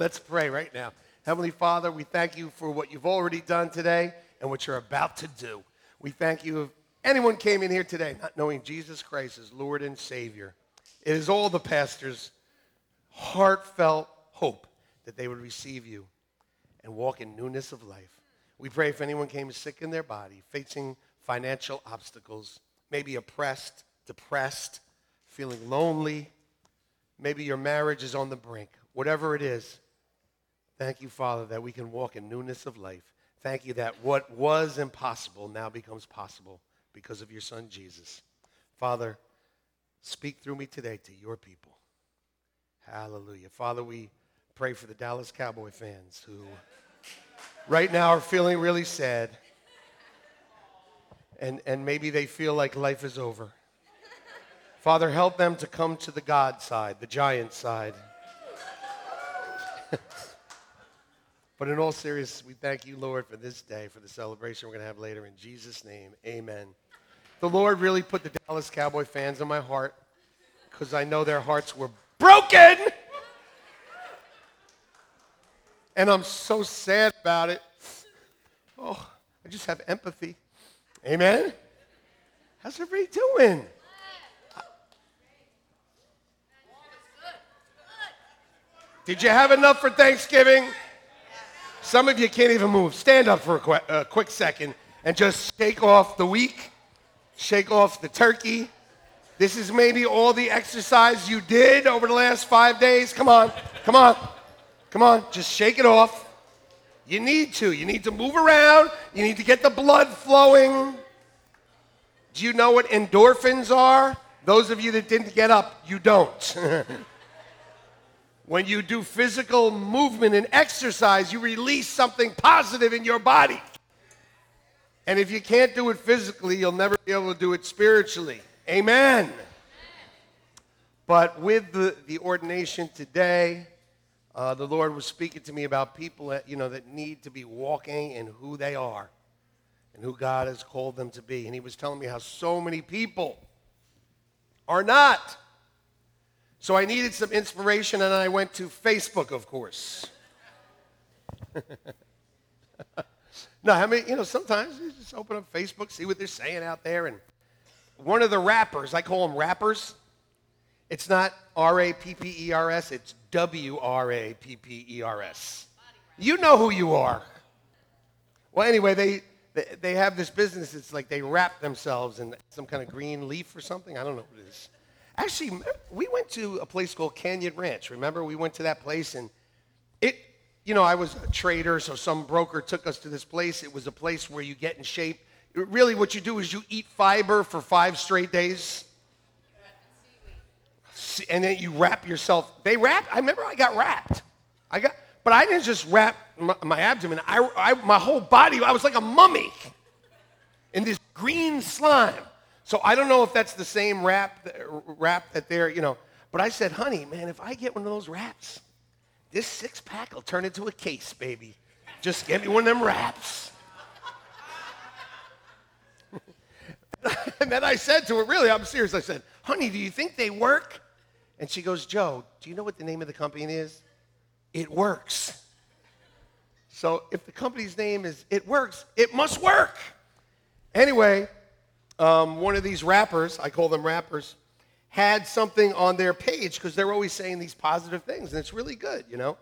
Let's pray right now. Heavenly Father, we thank you for what you've already done today and what you're about to do. We thank you if anyone came in here today not knowing Jesus Christ as Lord and Savior. It is all the pastors' heartfelt hope that they would receive you and walk in newness of life. We pray if anyone came sick in their body, facing financial obstacles, maybe oppressed, depressed, feeling lonely, maybe your marriage is on the brink, whatever it is, thank you, Father, that we can walk in newness of life. Thank you that what was impossible now becomes possible because of your Son, Jesus. Father, speak through me today to your people. Hallelujah. Father, we pray for the Dallas Cowboy fans who right now are feeling really sad. And, and maybe they feel like life is over. Father, help them to come to the God side, the giant side. but in all seriousness, we thank you, Lord, for this day, for the celebration we're going to have later. In Jesus' name, amen. The Lord really put the Dallas Cowboy fans in my heart because I know their hearts were broken. And I'm so sad about it. Oh, I just have empathy. Amen? How's everybody doing? Did you have enough for Thanksgiving? Some of you can't even move. Stand up for a qu- uh, quick second and just shake off the week, shake off the turkey. This is maybe all the exercise you did over the last five days. Come on, come on, come on, just shake it off. You need to. You need to move around. You need to get the blood flowing. Do you know what endorphins are? Those of you that didn't get up, you don't. when you do physical movement and exercise, you release something positive in your body. And if you can't do it physically, you'll never be able to do it spiritually. Amen. But with the, the ordination today, uh, the Lord was speaking to me about people that, you know, that need to be walking in who they are and who God has called them to be. And he was telling me how so many people are not. So I needed some inspiration, and I went to Facebook, of course. no, I many, you know, sometimes you just open up Facebook, see what they're saying out there, and one of the rappers, I call them rappers, it's not R A P P E R S, it's W R A P P E R S. You know who you are. Well, anyway, they, they have this business. It's like they wrap themselves in some kind of green leaf or something. I don't know what it is. Actually, we went to a place called Canyon Ranch. Remember, we went to that place and it, you know, I was a trader, so some broker took us to this place. It was a place where you get in shape. Really, what you do is you eat fiber for five straight days and then you wrap yourself. They wrap. I remember I got wrapped. I got, but I didn't just wrap my, my abdomen. I, I, my whole body. I was like a mummy in this green slime. So I don't know if that's the same wrap, wrap that they're, you know. But I said, honey, man, if I get one of those wraps, this six pack will turn into a case, baby. Just get me one of them wraps. and then I said to her, really, I'm serious. I said, honey, do you think they work? And she goes, Joe, do you know what the name of the company is? It works. So if the company's name is It Works, it must work. Anyway, um, one of these rappers, I call them rappers, had something on their page because they're always saying these positive things, and it's really good, you know?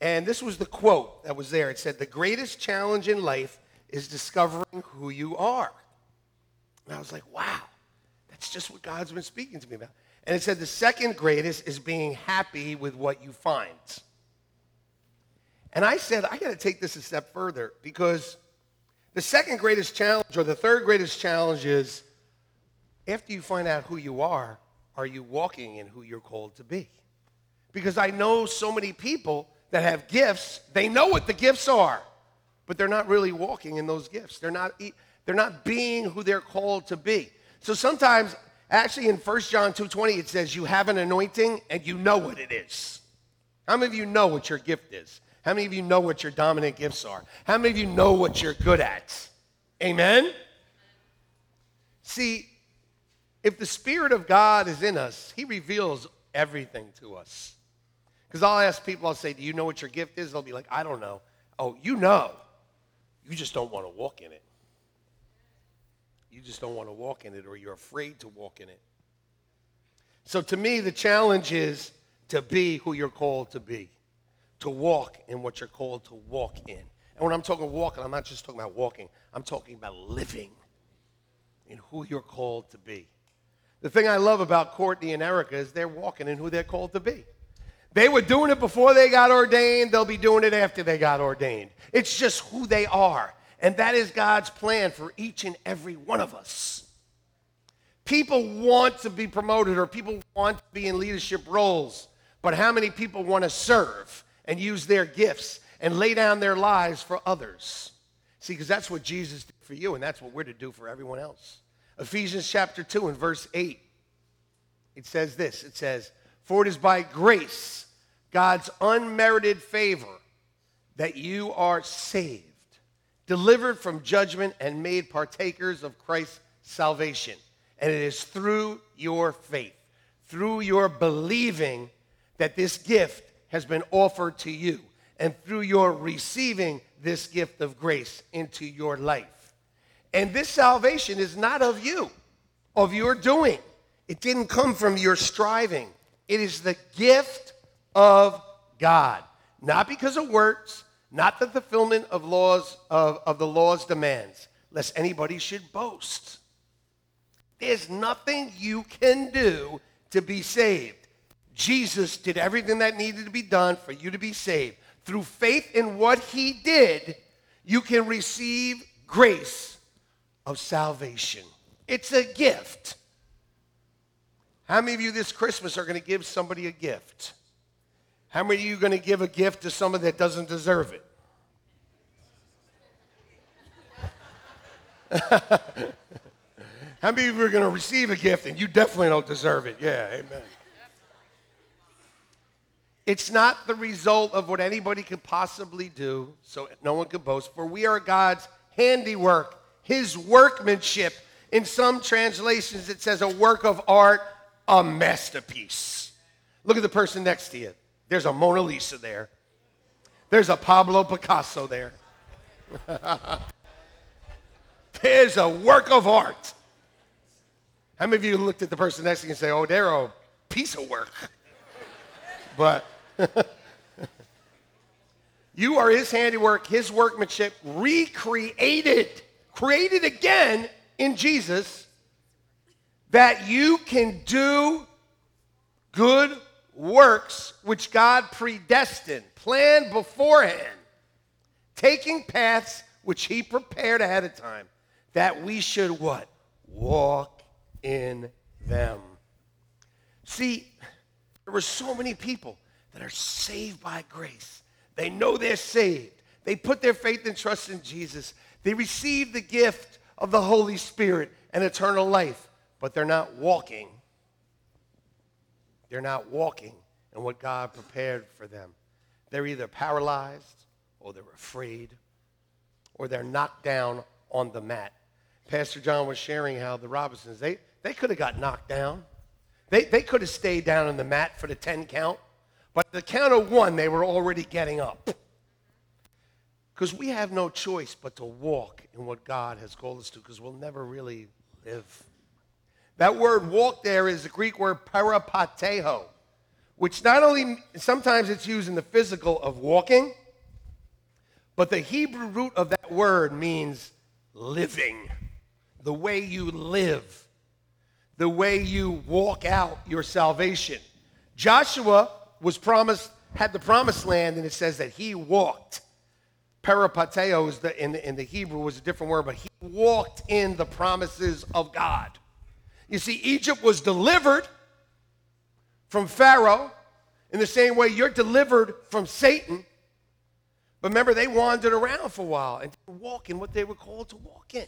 And this was the quote that was there. It said, The greatest challenge in life is discovering who you are. And I was like, wow, that's just what God's been speaking to me about. And it said the second greatest is being happy with what you find. And I said, I got to take this a step further because the second greatest challenge or the third greatest challenge is after you find out who you are, are you walking in who you're called to be? Because I know so many people that have gifts, they know what the gifts are, but they're not really walking in those gifts. They're not, they're not being who they're called to be. So sometimes Actually, in 1 John 2.20, it says you have an anointing and you know what it is. How many of you know what your gift is? How many of you know what your dominant gifts are? How many of you know what you're good at? Amen? See, if the Spirit of God is in us, He reveals everything to us. Because I'll ask people, I'll say, Do you know what your gift is? They'll be like, I don't know. Oh, you know. You just don't want to walk in it. You just don't want to walk in it, or you're afraid to walk in it. So to me, the challenge is to be who you're called to be, to walk in what you're called to walk in. And when I'm talking walking, I'm not just talking about walking, I'm talking about living in who you're called to be. The thing I love about Courtney and Erica is they're walking in who they're called to be. They were doing it before they got ordained, they'll be doing it after they got ordained. It's just who they are. And that is God's plan for each and every one of us. People want to be promoted or people want to be in leadership roles, but how many people want to serve and use their gifts and lay down their lives for others? See, because that's what Jesus did for you, and that's what we're to do for everyone else. Ephesians chapter 2 and verse 8, it says this it says, For it is by grace, God's unmerited favor, that you are saved delivered from judgment and made partakers of Christ's salvation. And it is through your faith, through your believing that this gift has been offered to you, and through your receiving this gift of grace into your life. And this salvation is not of you, of your doing. It didn't come from your striving. It is the gift of God, not because of works, not the fulfillment of laws of, of the law's demands, lest anybody should boast. There's nothing you can do to be saved. Jesus did everything that needed to be done for you to be saved. Through faith in what he did, you can receive grace of salvation. It's a gift. How many of you this Christmas are going to give somebody a gift? How many of you are going to give a gift to someone that doesn't deserve it? How many of you are going to receive a gift and you definitely don't deserve it? Yeah, amen. It's not the result of what anybody could possibly do, so no one could boast, for we are God's handiwork, his workmanship. In some translations, it says a work of art, a masterpiece. Look at the person next to you. There's a Mona Lisa there. There's a Pablo Picasso there. There's a work of art. How many of you looked at the person next to you and say, oh, they're a piece of work? But you are his handiwork, his workmanship, recreated, created again in Jesus, that you can do good works which God predestined, planned beforehand, taking paths which he prepared ahead of time, that we should what? Walk in them. See, there were so many people that are saved by grace. They know they're saved. They put their faith and trust in Jesus. They receive the gift of the Holy Spirit and eternal life, but they're not walking they're not walking in what God prepared for them. They're either paralyzed or they're afraid or they're knocked down on the mat. Pastor John was sharing how the Robinsons, they, they could have got knocked down. They, they could have stayed down on the mat for the 10 count, but the count of one, they were already getting up. Because we have no choice but to walk in what God has called us to, because we'll never really live that word walk there is the Greek word peripateo, which not only, sometimes it's used in the physical of walking, but the Hebrew root of that word means living, the way you live, the way you walk out your salvation. Joshua was promised, had the promised land, and it says that he walked. Peripateo is the, in, the, in the Hebrew was a different word, but he walked in the promises of God. You see, Egypt was delivered from Pharaoh in the same way you're delivered from Satan. But remember, they wandered around for a while and walk in what they were called to walk in.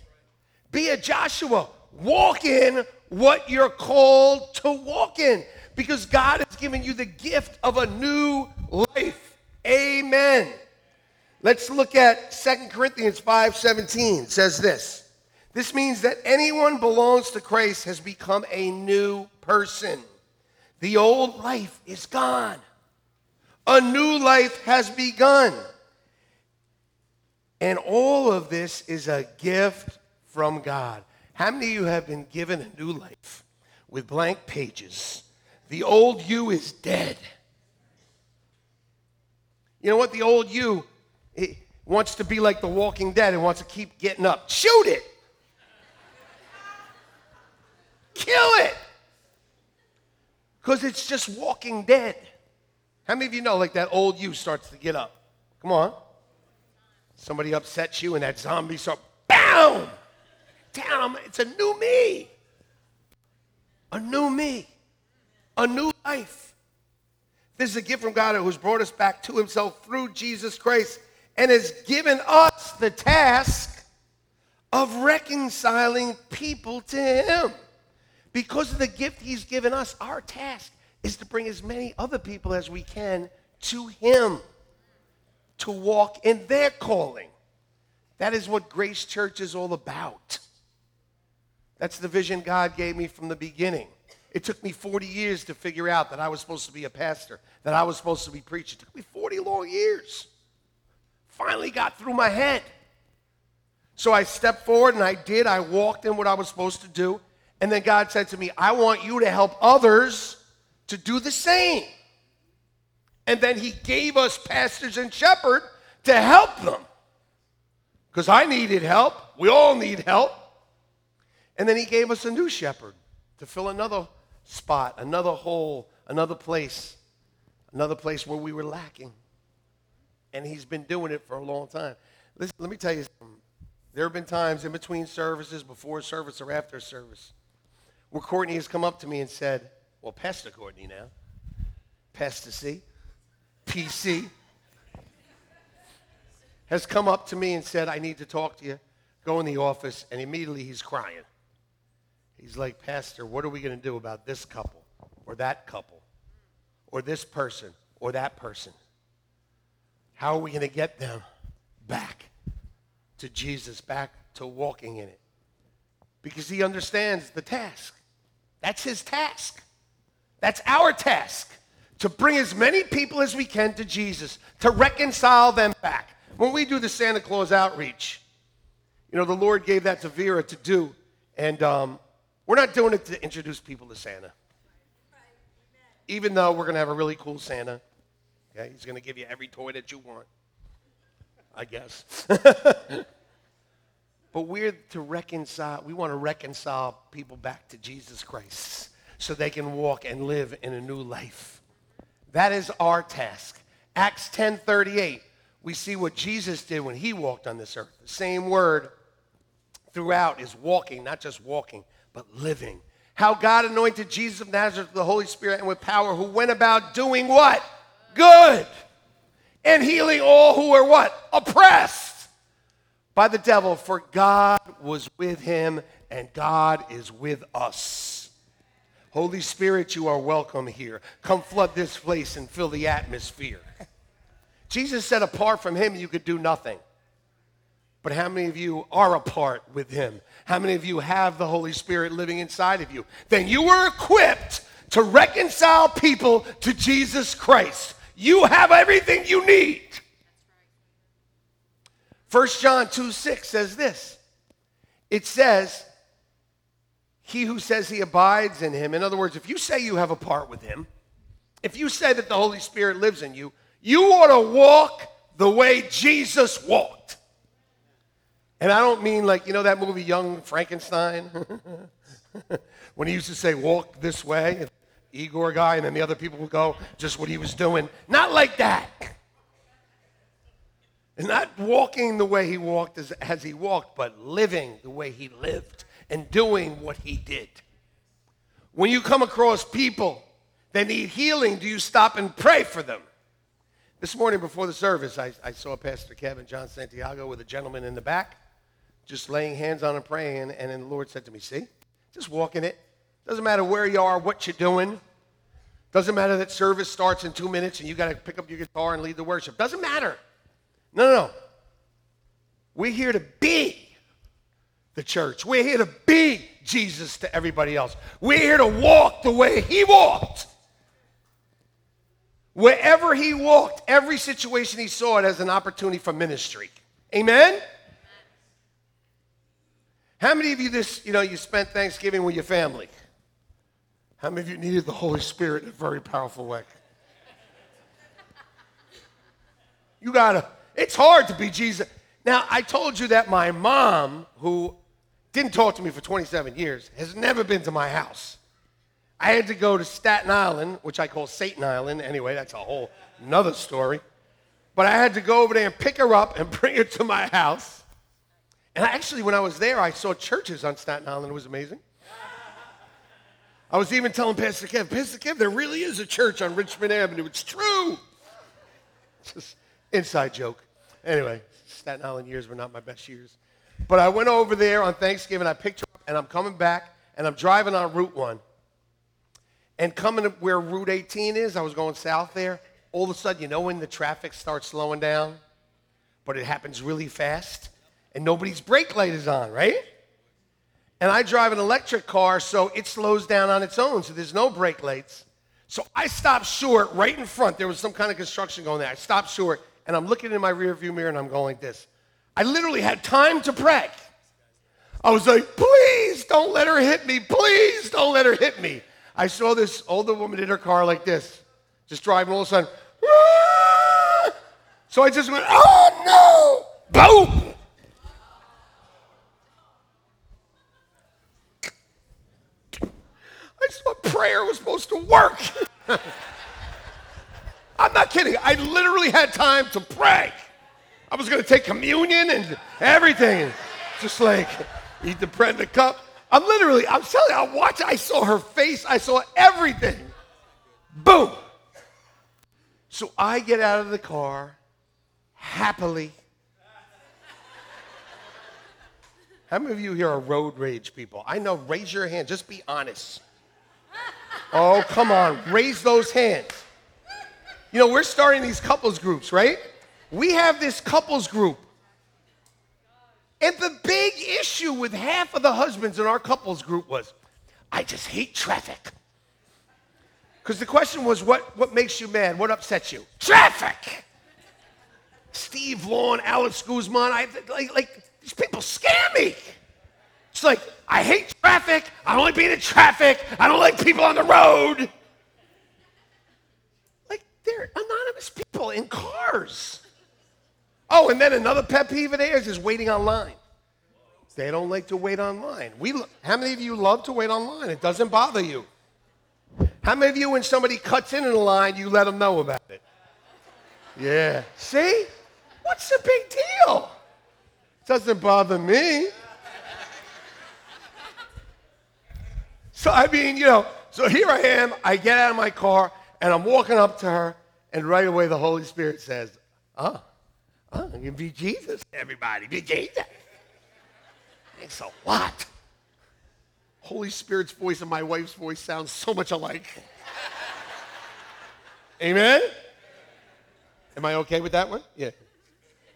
Be a Joshua. Walk in what you're called to walk in because God has given you the gift of a new life. Amen. Let's look at 2 Corinthians 5:17. It says this. This means that anyone belongs to Christ has become a new person. The old life is gone. A new life has begun. And all of this is a gift from God. How many of you have been given a new life with blank pages? The old you is dead. You know what? The old you it wants to be like the walking dead and wants to keep getting up. Shoot it! Kill it! Because it's just walking dead. How many of you know, like that old you starts to get up? Come on. Somebody upsets you and that zombie starts, BAM! Down. It's a new me. A new me. A new life. This is a gift from God who has brought us back to himself through Jesus Christ and has given us the task of reconciling people to him. Because of the gift he's given us, our task is to bring as many other people as we can to him to walk in their calling. That is what Grace Church is all about. That's the vision God gave me from the beginning. It took me 40 years to figure out that I was supposed to be a pastor, that I was supposed to be preaching. It took me 40 long years. Finally got through my head. So I stepped forward and I did. I walked in what I was supposed to do. And then God said to me, I want you to help others to do the same. And then He gave us pastors and shepherd to help them. Because I needed help. We all need help. And then He gave us a new shepherd to fill another spot, another hole, another place, another place where we were lacking. And He's been doing it for a long time. Listen, let me tell you something. There have been times in between services, before service or after service, where Courtney has come up to me and said, Well, Pastor Courtney now, Pastor C, PC, has come up to me and said, I need to talk to you. Go in the office, and immediately he's crying. He's like, Pastor, what are we going to do about this couple, or that couple, or this person, or that person? How are we going to get them back to Jesus, back to walking in it? Because he understands the task. That's his task. That's our task to bring as many people as we can to Jesus, to reconcile them back. When we do the Santa Claus outreach, you know, the Lord gave that to Vera to do, and um, we're not doing it to introduce people to Santa. Even though we're going to have a really cool Santa. Okay? He's going to give you every toy that you want, I guess. but we're to reconcile, we want to reconcile people back to Jesus Christ so they can walk and live in a new life. That is our task. Acts 10:38, we see what Jesus did when he walked on this earth. The same word throughout is walking, not just walking, but living. How God anointed Jesus of Nazareth with the Holy Spirit and with power, who went about doing what? Good. And healing all who were what? Oppressed by the devil. For God was with him, and God is with us. Holy Spirit, you are welcome here. Come flood this place and fill the atmosphere. Jesus said, apart from him, you could do nothing. But how many of you are apart with him? How many of you have the Holy Spirit living inside of you? Then you are equipped to reconcile people to Jesus Christ. You have everything you need. 1 John 2 6 says this. It says, He who says he abides in him, in other words, if you say you have a part with him, if you say that the Holy Spirit lives in you, you ought to walk the way Jesus walked. And I don't mean like, you know, that movie Young Frankenstein? when he used to say, walk this way, Igor guy, and then the other people would go, just what he was doing. Not like that. And not walking the way he walked as, as he walked, but living the way he lived and doing what he did. When you come across people that need healing, do you stop and pray for them? This morning before the service, I, I saw Pastor Kevin John Santiago with a gentleman in the back just laying hands on him praying. And then the Lord said to me, See, just walk in it. Doesn't matter where you are, what you're doing. Doesn't matter that service starts in two minutes and you got to pick up your guitar and lead the worship. Doesn't matter. No, no, no. We're here to be the church. We're here to be Jesus to everybody else. We're here to walk the way he walked. Wherever he walked, every situation he saw it as an opportunity for ministry. Amen? How many of you this, you know, you spent Thanksgiving with your family? How many of you needed the Holy Spirit in a very powerful way? You gotta, it's hard to be Jesus. Now, I told you that my mom, who didn't talk to me for 27 years, has never been to my house. I had to go to Staten Island, which I call Satan Island. Anyway, that's a whole another story. But I had to go over there and pick her up and bring her to my house. And actually, when I was there, I saw churches on Staten Island. It was amazing. I was even telling Pastor Kev, Pastor Kev, there really is a church on Richmond Avenue. It's true. Just inside joke. Anyway, Staten Island years were not my best years. But I went over there on Thanksgiving. I picked up, and I'm coming back, and I'm driving on Route 1. And coming to where Route 18 is, I was going south there. All of a sudden, you know when the traffic starts slowing down, but it happens really fast, and nobody's brake light is on, right? And I drive an electric car, so it slows down on its own, so there's no brake lights. So I stopped short right in front. There was some kind of construction going there. I stopped short, and I'm looking in my rearview mirror, and I'm going like this. I literally had time to pray. I was like, please don't let her hit me. Please don't let her hit me. I saw this older woman in her car like this, just driving all of a sudden. "Ah!" So I just went, oh no! Boom! I thought prayer was supposed to work. I'm not kidding. I literally had time to pray. I was going to take communion and everything. Just like eat the bread and the cup. I'm literally, I'm telling you, I watched, I saw her face, I saw everything. Boom. So I get out of the car happily. How many of you here are road rage people? I know, raise your hand, just be honest. Oh, come on, raise those hands. You know, we're starting these couples groups, right? We have this couples group. And the big issue with half of the husbands in our couples group was, I just hate traffic. Because the question was, what, what makes you mad? What upsets you? Traffic! Steve Lawn, Alex Guzman, I, like, like, these people scare me. It's like, I hate traffic. I don't like being in traffic. I don't like people on the road. Like, they're anonymous people in cars. Oh, and then another pet peeve of theirs is waiting online. They don't like to wait online. We, how many of you love to wait online? It doesn't bother you. How many of you, when somebody cuts in in a line, you let them know about it? Yeah. See? What's the big deal? Doesn't bother me. So, I mean, you know, so here I am. I get out of my car and I'm walking up to her, and right away the Holy Spirit says, Oh, oh you can be Jesus, everybody. Be Jesus. Thanks a lot. Holy Spirit's voice and my wife's voice sound so much alike. Amen? Am I okay with that one? Yeah.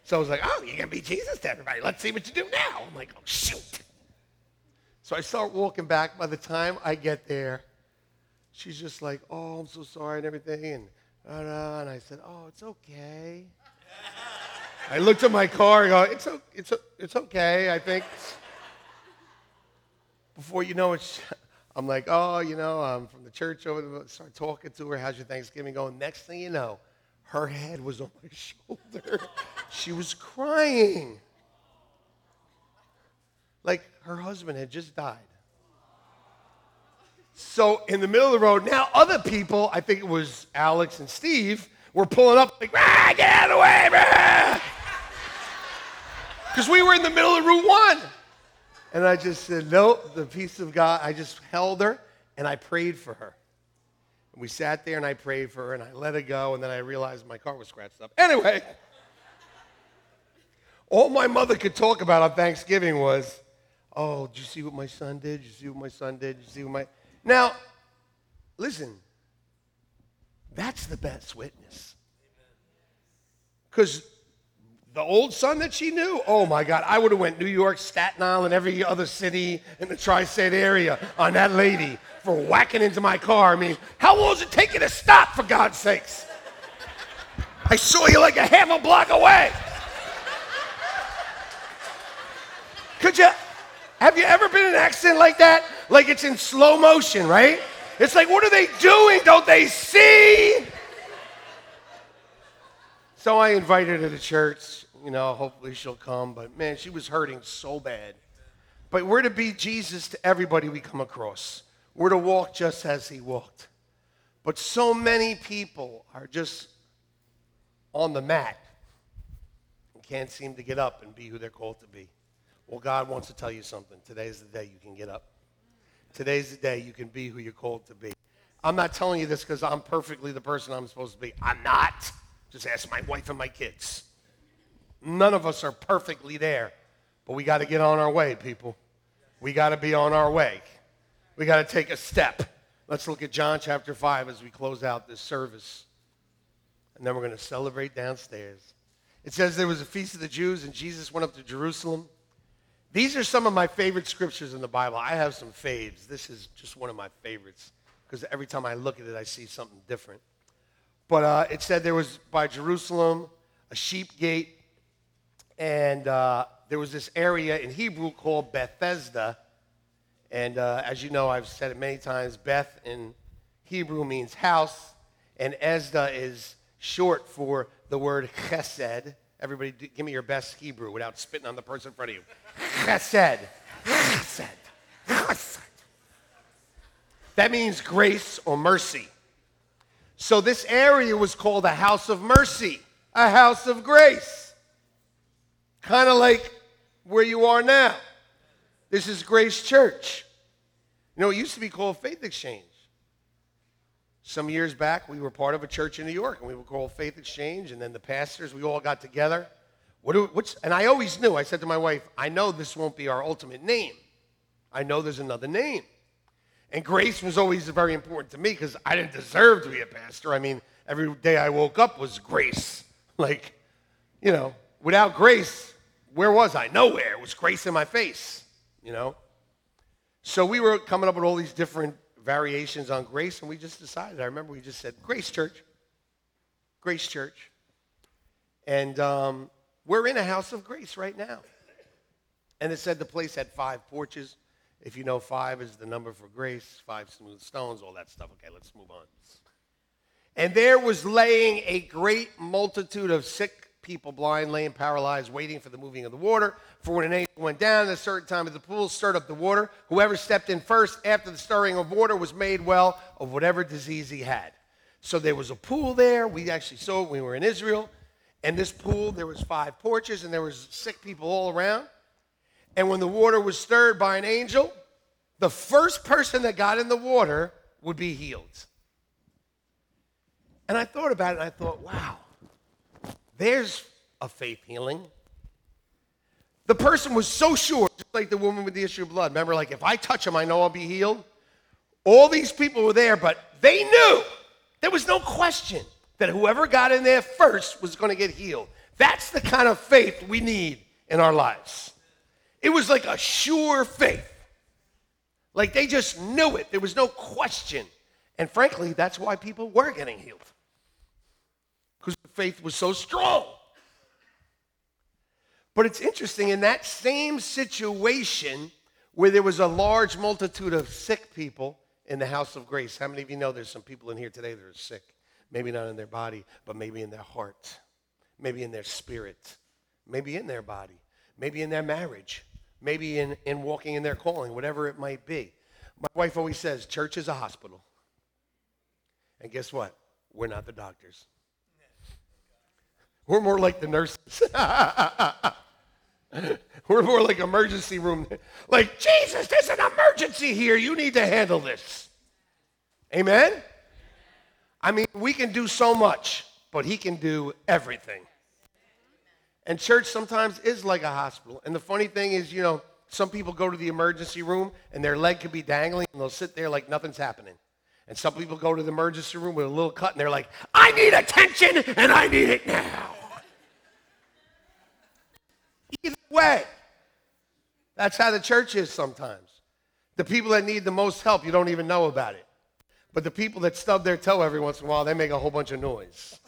So I was like, oh, you're going to be Jesus to everybody. Let's see what you do now. I'm like, oh, shoot. So I start walking back. By the time I get there, she's just like, oh, I'm so sorry and everything. And, and I said, oh, it's okay. I looked at my car and go, it's, it's, it's okay, I think. Before you know it, I'm like, oh, you know, I'm from the church over there. Start talking to her. How's your Thanksgiving going? Next thing you know, her head was on my shoulder. she was crying. Like her husband had just died. So in the middle of the road, now other people, I think it was Alex and Steve, were pulling up like, ah, get out of the way, Because we were in the middle of Route 1. And I just said, no, the peace of God. I just held her and I prayed for her. And we sat there and I prayed for her and I let her go. And then I realized my car was scratched up. Anyway, all my mother could talk about on Thanksgiving was, oh, did you see what my son did? Did you see what my son did? Did you see what my. Now, listen, that's the best witness. Because the old son that she knew, oh my God, I would have went New York, Staten Island, every other city in the tri-state area on that lady for whacking into my car. I mean, how long does it take you to stop, for God's sakes? I saw you like a half a block away. Could you, have you ever been in an accident like that? Like it's in slow motion, right? It's like, what are they doing? Don't they see? So I invited her to church. You know, hopefully she'll come. But man, she was hurting so bad. But we're to be Jesus to everybody we come across. We're to walk just as he walked. But so many people are just on the mat and can't seem to get up and be who they're called to be. Well, God wants to tell you something. Today's the day you can get up. Today's the day you can be who you're called to be. I'm not telling you this because I'm perfectly the person I'm supposed to be. I'm not. Just ask my wife and my kids. None of us are perfectly there, but we got to get on our way, people. We got to be on our way. We got to take a step. Let's look at John chapter 5 as we close out this service. And then we're going to celebrate downstairs. It says there was a feast of the Jews, and Jesus went up to Jerusalem. These are some of my favorite scriptures in the Bible. I have some faves. This is just one of my favorites because every time I look at it, I see something different. But uh, it said there was by Jerusalem a sheep gate, and uh, there was this area in Hebrew called Bethesda. And uh, as you know, I've said it many times Beth in Hebrew means house, and Esda is short for the word chesed. Everybody, give me your best Hebrew without spitting on the person in front of you. Chesed. Chesed. Chesed. That means grace or mercy. So this area was called a house of mercy, a house of grace. Kind of like where you are now. This is Grace Church. You know, it used to be called Faith Exchange. Some years back, we were part of a church in New York, and we were called Faith Exchange, and then the pastors, we all got together. What do, what's, and I always knew, I said to my wife, I know this won't be our ultimate name. I know there's another name. And grace was always very important to me because I didn't deserve to be a pastor. I mean, every day I woke up was grace. Like, you know, without grace, where was I? Nowhere. It was grace in my face, you know? So we were coming up with all these different variations on grace, and we just decided. I remember we just said, Grace Church. Grace Church. And um, we're in a house of grace right now. And it said the place had five porches. If you know five is the number for grace, five smooth stones, all that stuff. Okay, let's move on. And there was laying a great multitude of sick people, blind, lame, paralyzed, waiting for the moving of the water. For when an angel went down at a certain time of the pool, stirred up the water, whoever stepped in first after the stirring of water was made well of whatever disease he had. So there was a pool there. We actually saw it when we were in Israel. And this pool, there was five porches, and there was sick people all around. And when the water was stirred by an angel, the first person that got in the water would be healed. And I thought about it and I thought, wow, there's a faith healing. The person was so sure, just like the woman with the issue of blood. Remember, like, if I touch him, I know I'll be healed. All these people were there, but they knew. There was no question that whoever got in there first was going to get healed. That's the kind of faith we need in our lives. It was like a sure faith. Like they just knew it. There was no question. And frankly, that's why people were getting healed. Because the faith was so strong. But it's interesting, in that same situation where there was a large multitude of sick people in the house of grace, how many of you know there's some people in here today that are sick? Maybe not in their body, but maybe in their heart, maybe in their spirit, maybe in their body, maybe in their marriage, maybe in, in walking in their calling, whatever it might be. My wife always says, church is a hospital. And guess what? We're not the doctors. We're more like the nurses. We're more like emergency room. Like, Jesus, there's an emergency here. You need to handle this. Amen? I mean, we can do so much, but he can do everything. And church sometimes is like a hospital. And the funny thing is, you know, some people go to the emergency room and their leg could be dangling and they'll sit there like nothing's happening. And some people go to the emergency room with a little cut and they're like, I need attention and I need it now. Either way, that's how the church is sometimes. The people that need the most help, you don't even know about it. But the people that stub their toe every once in a while, they make a whole bunch of noise.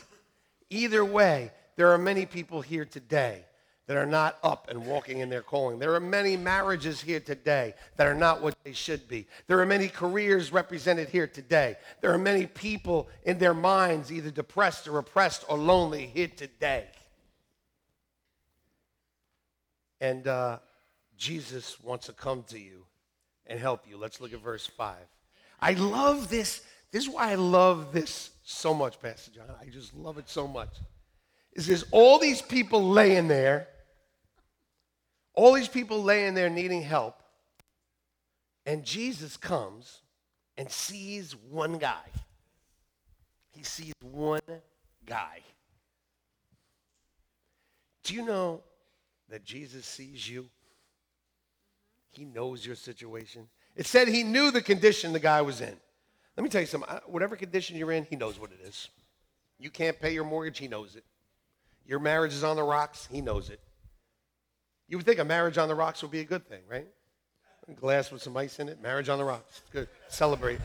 Either way, there are many people here today that are not up and walking in their calling. There are many marriages here today that are not what they should be. There are many careers represented here today. There are many people in their minds either depressed or oppressed or lonely here today. And uh, Jesus wants to come to you and help you. Let's look at verse 5. I love this. This is why I love this so much, Pastor John. I just love it so much. Is there's all these people laying there, all these people laying there needing help, and Jesus comes and sees one guy. He sees one guy. Do you know that Jesus sees you? He knows your situation. It said he knew the condition the guy was in. Let me tell you something. Whatever condition you're in, he knows what it is. You can't pay your mortgage, he knows it. Your marriage is on the rocks, he knows it. You would think a marriage on the rocks would be a good thing, right? A glass with some ice in it, marriage on the rocks. Good. Celebrate.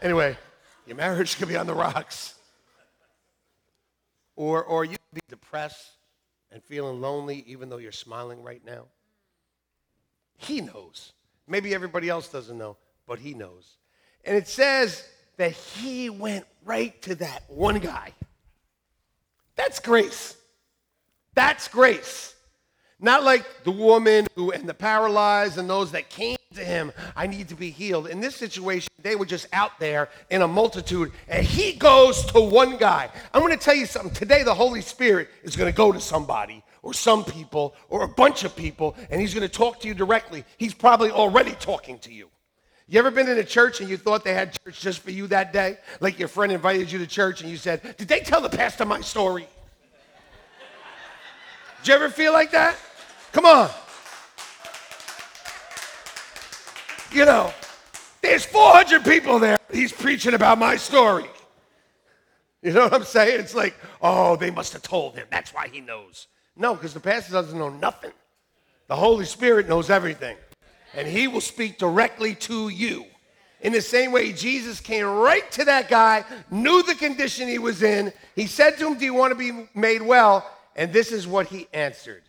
Anyway, your marriage could be on the rocks. Or, or you could be depressed and feeling lonely even though you're smiling right now. He knows. Maybe everybody else doesn't know, but he knows. And it says that he went right to that one guy. That's grace. That's grace. Not like the woman who and the paralyzed and those that came to him, I need to be healed. In this situation, they were just out there in a multitude, and he goes to one guy. I'm going to tell you something. Today, the Holy Spirit is going to go to somebody or some people or a bunch of people, and he's going to talk to you directly. He's probably already talking to you. You ever been in a church and you thought they had church just for you that day? Like your friend invited you to church and you said, Did they tell the pastor my story? Did you ever feel like that? Come on. You know, there's 400 people there. He's preaching about my story. You know what I'm saying? It's like, oh, they must have told him. That's why he knows. No, because the pastor doesn't know nothing. The Holy Spirit knows everything. And he will speak directly to you. In the same way, Jesus came right to that guy, knew the condition he was in. He said to him, Do you want to be made well? And this is what he answered.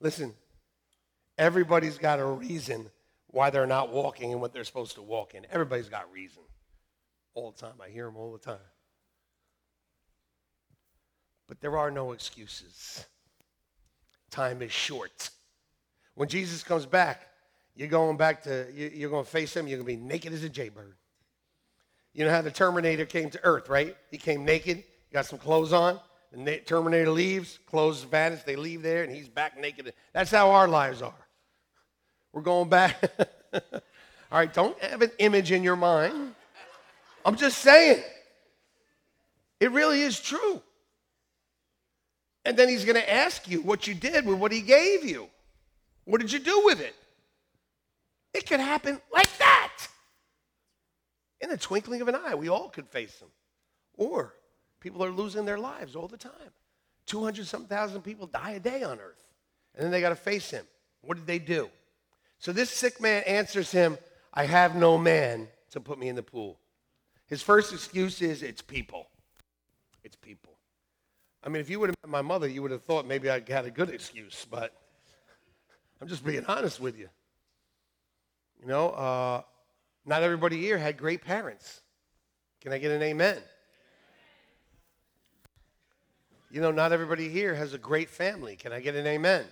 Listen, everybody's got a reason why they're not walking in what they're supposed to walk in. Everybody's got reason. All the time. I hear them all the time. But there are no excuses. Time is short. When Jesus comes back, you're going back to, you're going to face him, you're going to be naked as a jaybird. You know how the Terminator came to Earth, right? He came naked, got some clothes on, the Terminator leaves, clothes vanish, they leave there, and he's back naked. That's how our lives are. We're going back. All right, don't have an image in your mind. I'm just saying. It really is true. And then he's going to ask you what you did with what he gave you. What did you do with it? It could happen like that. In the twinkling of an eye, we all could face them. Or People are losing their lives all the time. 200 something thousand people die a day on earth. And then they got to face him. What did they do? So this sick man answers him, I have no man to put me in the pool. His first excuse is, it's people. It's people. I mean, if you would have met my mother, you would have thought maybe I had a good excuse, but I'm just being honest with you. You know, uh, not everybody here had great parents. Can I get an amen? You know, not everybody here has a great family. Can I get an amen?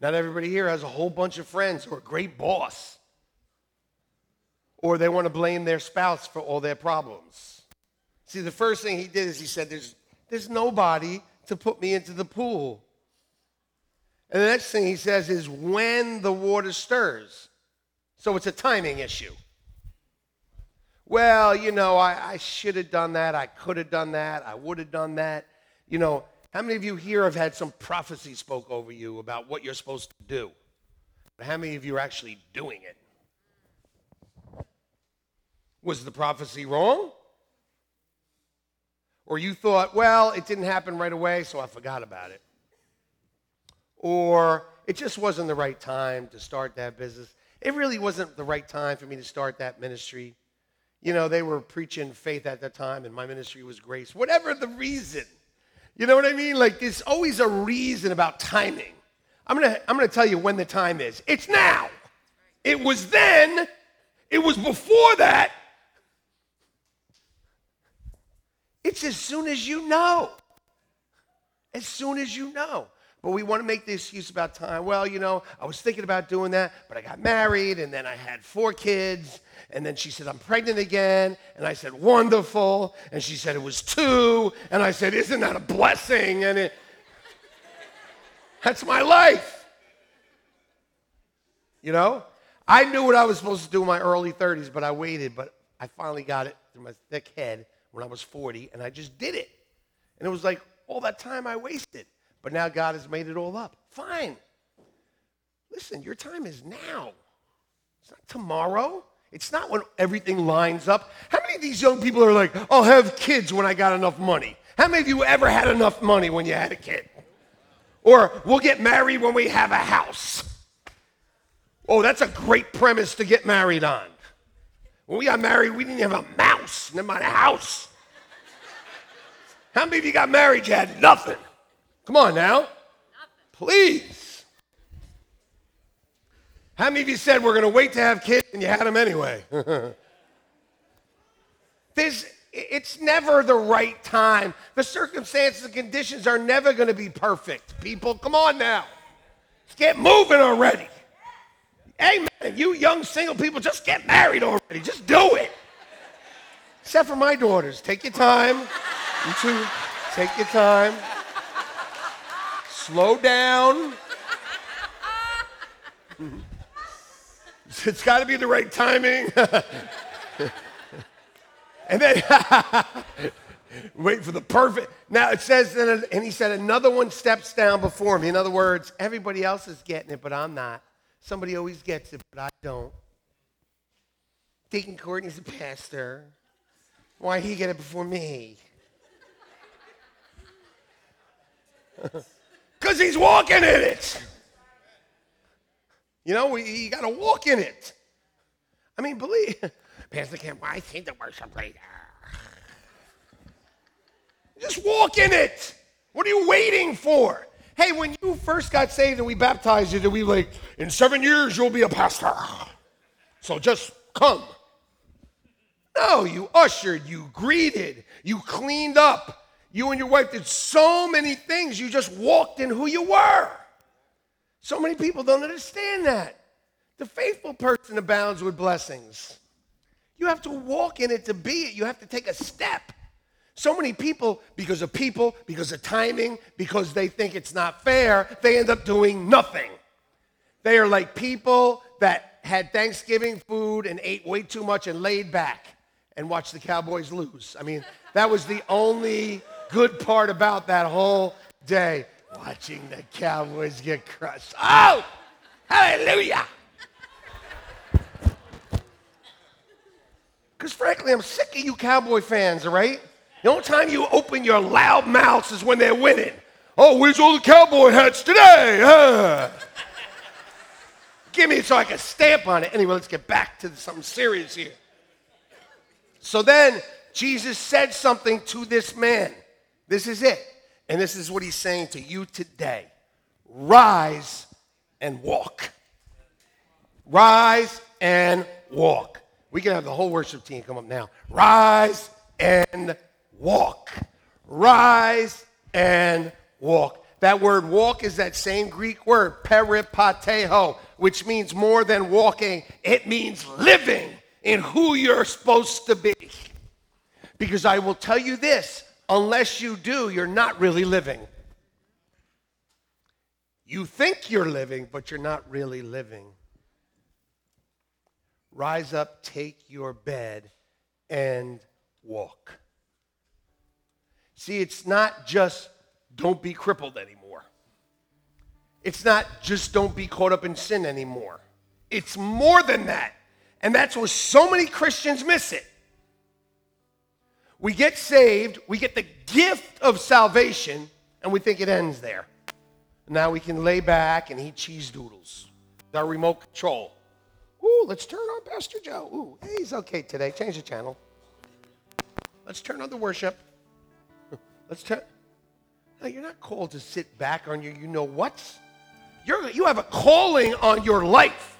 Not everybody here has a whole bunch of friends or a great boss. Or they want to blame their spouse for all their problems. See, the first thing he did is he said, There's, there's nobody to put me into the pool. And the next thing he says is, When the water stirs. So it's a timing issue. Well, you know, I, I should have done that. I could have done that. I would have done that. You know, how many of you here have had some prophecy spoke over you about what you're supposed to do? But how many of you are actually doing it? Was the prophecy wrong? Or you thought, well, it didn't happen right away, so I forgot about it. Or it just wasn't the right time to start that business. It really wasn't the right time for me to start that ministry. you know, they were preaching faith at the time and my ministry was grace. Whatever the reason. You know what I mean? Like there's always a reason about timing. I'm to I'm to tell you when the time is. It's now. It was then. It was before that. It's as soon as you know. As soon as you know. But we want to make the excuse about time. Well, you know, I was thinking about doing that, but I got married and then I had four kids. And then she said, I'm pregnant again. And I said, wonderful. And she said, it was two. And I said, isn't that a blessing? And it, that's my life. You know? I knew what I was supposed to do in my early 30s, but I waited. But I finally got it through my thick head when I was 40, and I just did it. And it was like all that time I wasted. But now God has made it all up. Fine. Listen, your time is now. It's not tomorrow. It's not when everything lines up. How many of these young people are like, I'll have kids when I got enough money? How many of you ever had enough money when you had a kid? Or we'll get married when we have a house. Oh, that's a great premise to get married on. When we got married, we didn't have a mouse, never mind a house. How many of you got married? You had nothing. Come on now. Please. How many of you said we're going to wait to have kids and you had them anyway? There's, it's never the right time. The circumstances and conditions are never going to be perfect. People, come on now. Let's get moving already. Amen. You young single people, just get married already. Just do it. Except for my daughters. Take your time. You too. Take your time. Slow down. it's got to be the right timing. and then wait for the perfect. Now it says, and he said, another one steps down before me. In other words, everybody else is getting it, but I'm not. Somebody always gets it, but I don't. Deacon Courtney's a pastor. Why he get it before me? Because he's walking in it. You know, you got to walk in it. I mean, believe, Pastor Kev, I think the worship leader. Just walk in it. What are you waiting for? Hey, when you first got saved and we baptized you, did we like, in seven years you'll be a pastor? So just come. No, you ushered, you greeted, you cleaned up. You and your wife did so many things. You just walked in who you were. So many people don't understand that. The faithful person abounds with blessings. You have to walk in it to be it. You have to take a step. So many people, because of people, because of timing, because they think it's not fair, they end up doing nothing. They are like people that had Thanksgiving food and ate way too much and laid back and watch the Cowboys lose. I mean, that was the only good part about that whole day. Watching the Cowboys get crushed. Oh, hallelujah. Because frankly, I'm sick of you Cowboy fans, all right? The only time you open your loud mouths is when they're winning. Oh, where's all the cowboy hats today? Give me so I can stamp on it. Anyway, let's get back to something serious here. So then Jesus said something to this man. This is it. And this is what he's saying to you today rise and walk. Rise and walk. We can have the whole worship team come up now. Rise and walk. Rise and walk. That word walk is that same Greek word, peripateo, which means more than walking. It means living in who you're supposed to be. Because I will tell you this unless you do, you're not really living. You think you're living, but you're not really living. Rise up, take your bed, and walk. See, it's not just don't be crippled anymore. It's not just don't be caught up in sin anymore. It's more than that. And that's where so many Christians miss it. We get saved, we get the gift of salvation, and we think it ends there. Now we can lay back and eat cheese doodles with our remote control. Ooh, let's turn on Pastor Joe. Ooh, hey, he's okay today. Change the channel. Let's turn on the worship. Let's turn. No, you're not called to sit back on your you know what's. You're, you have a calling on your life.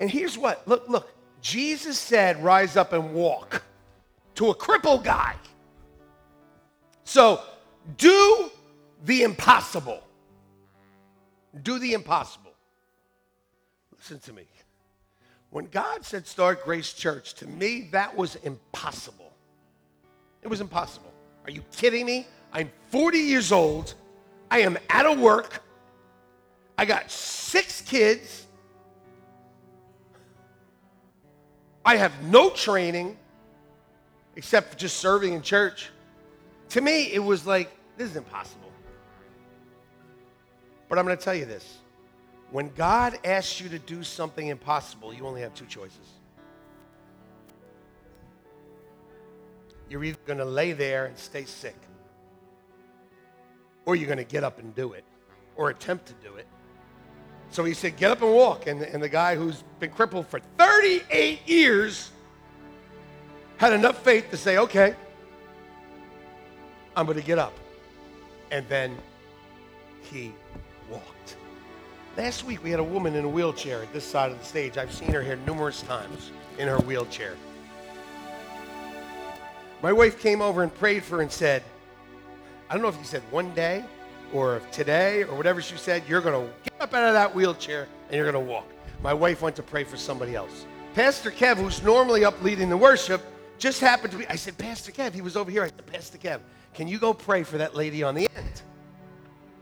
And here's what look, look. Jesus said, rise up and walk to a crippled guy. So do the impossible. Do the impossible. Listen to me. When God said start Grace Church, to me, that was impossible. It was impossible. Are you kidding me? I'm 40 years old. I am out of work. I got six kids. I have no training except for just serving in church. To me, it was like, this is impossible. But I'm going to tell you this. When God asks you to do something impossible, you only have two choices. You're either going to lay there and stay sick, or you're going to get up and do it, or attempt to do it. So he said, Get up and walk. And, and the guy who's been crippled for 38 years had enough faith to say, Okay, I'm going to get up. And then he walked. Last week we had a woman in a wheelchair at this side of the stage. I've seen her here numerous times in her wheelchair. My wife came over and prayed for her and said, I don't know if you said one day or if today or whatever she said, you're going to up out of that wheelchair and you're going to walk. My wife went to pray for somebody else. Pastor Kev, who's normally up leading the worship, just happened to be. I said, Pastor Kev, he was over here. I said, Pastor Kev, can you go pray for that lady on the end?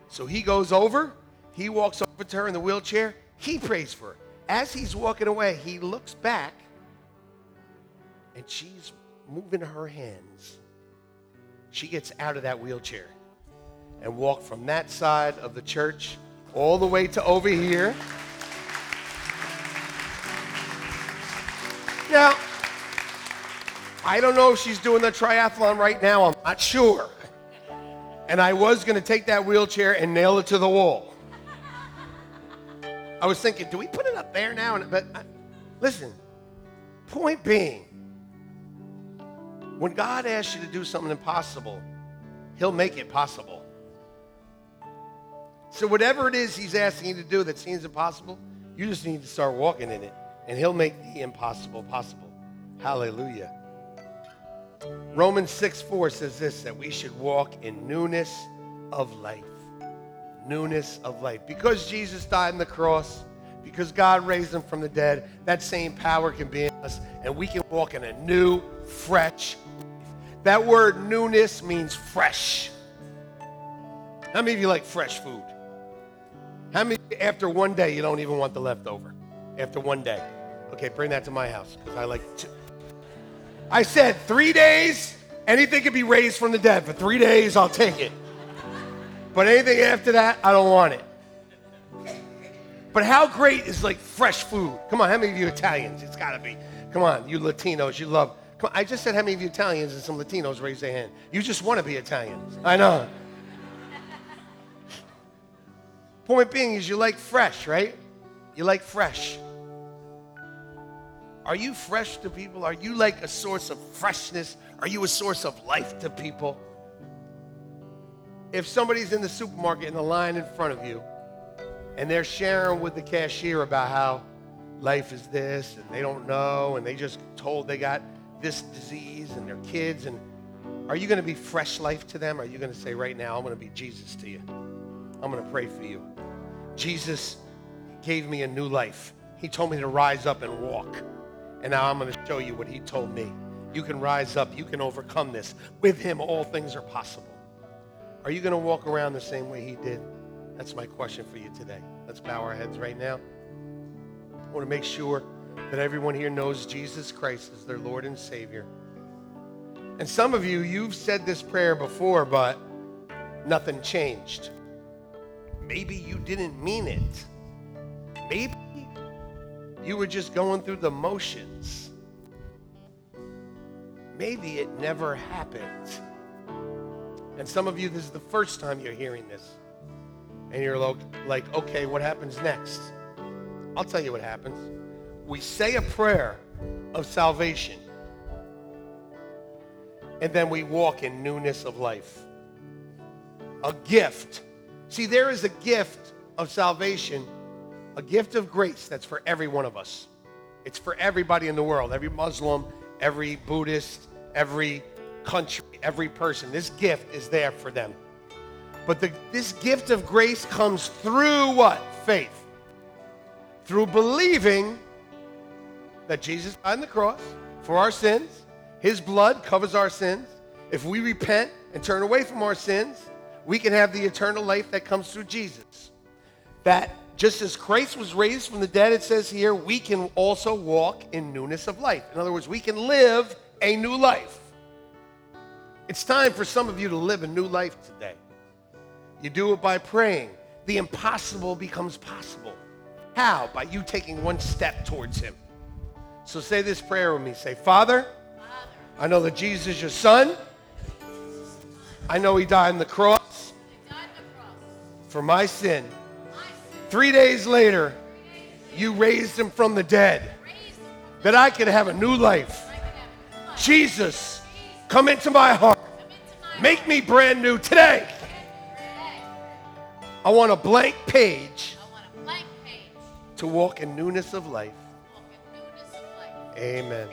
So he goes over, he walks over to her in the wheelchair, he prays for her. As he's walking away, he looks back and she's moving her hands. She gets out of that wheelchair and walk from that side of the church all the way to over here. Now, I don't know if she's doing the triathlon right now. I'm not sure. And I was going to take that wheelchair and nail it to the wall. I was thinking, do we put it up there now? But listen, point being, when God asks you to do something impossible, He'll make it possible. So, whatever it is He's asking you to do that seems impossible, you just need to start walking in it, and He'll make the impossible possible. Hallelujah. Romans 6 4 says this that we should walk in newness of life. Newness of life. Because Jesus died on the cross, because God raised him from the dead, that same power can be in us, and we can walk in a new, fresh life. That word newness means fresh. How many of you like fresh food? How many, after one day, you don't even want the leftover? After one day. Okay, bring that to my house, because I like to. I said three days, anything can be raised from the dead. For three days, I'll take it. But anything after that, I don't want it. But how great is like fresh food? Come on, how many of you Italians? It's got to be. Come on, you Latinos, you love. Come on, I just said how many of you Italians and some Latinos raise their hand. You just want to be Italian. I know. Point being is you like fresh, right? You like fresh. Are you fresh to people? Are you like a source of freshness? Are you a source of life to people? If somebody's in the supermarket in the line in front of you and they're sharing with the cashier about how life is this and they don't know and they just told they got this disease and their kids and are you going to be fresh life to them? Are you going to say right now, I'm going to be Jesus to you? I'm going to pray for you. Jesus gave me a new life. He told me to rise up and walk. And now I'm going to show you what he told me. You can rise up. You can overcome this. With him, all things are possible. Are you going to walk around the same way he did? That's my question for you today. Let's bow our heads right now. I want to make sure that everyone here knows Jesus Christ is their Lord and Savior. And some of you, you've said this prayer before, but nothing changed. Maybe you didn't mean it. Maybe you were just going through the motions. Maybe it never happened. And some of you, this is the first time you're hearing this. And you're like, okay, what happens next? I'll tell you what happens. We say a prayer of salvation, and then we walk in newness of life. A gift. See, there is a gift of salvation, a gift of grace that's for every one of us. It's for everybody in the world, every Muslim, every Buddhist, every country, every person. This gift is there for them. But the, this gift of grace comes through what? Faith. Through believing that Jesus died on the cross for our sins. His blood covers our sins. If we repent and turn away from our sins, we can have the eternal life that comes through Jesus. That just as Christ was raised from the dead, it says here, we can also walk in newness of life. In other words, we can live a new life. It's time for some of you to live a new life today. You do it by praying. The impossible becomes possible. How? By you taking one step towards Him. So say this prayer with me. Say, Father, I know that Jesus is your Son. I know He died on the cross for my sin. Three days later, you raised Him from the dead that I could have a new life. Jesus, come into my heart. Make me brand new today. I want a blank page to. Walk in newness of life. Amen.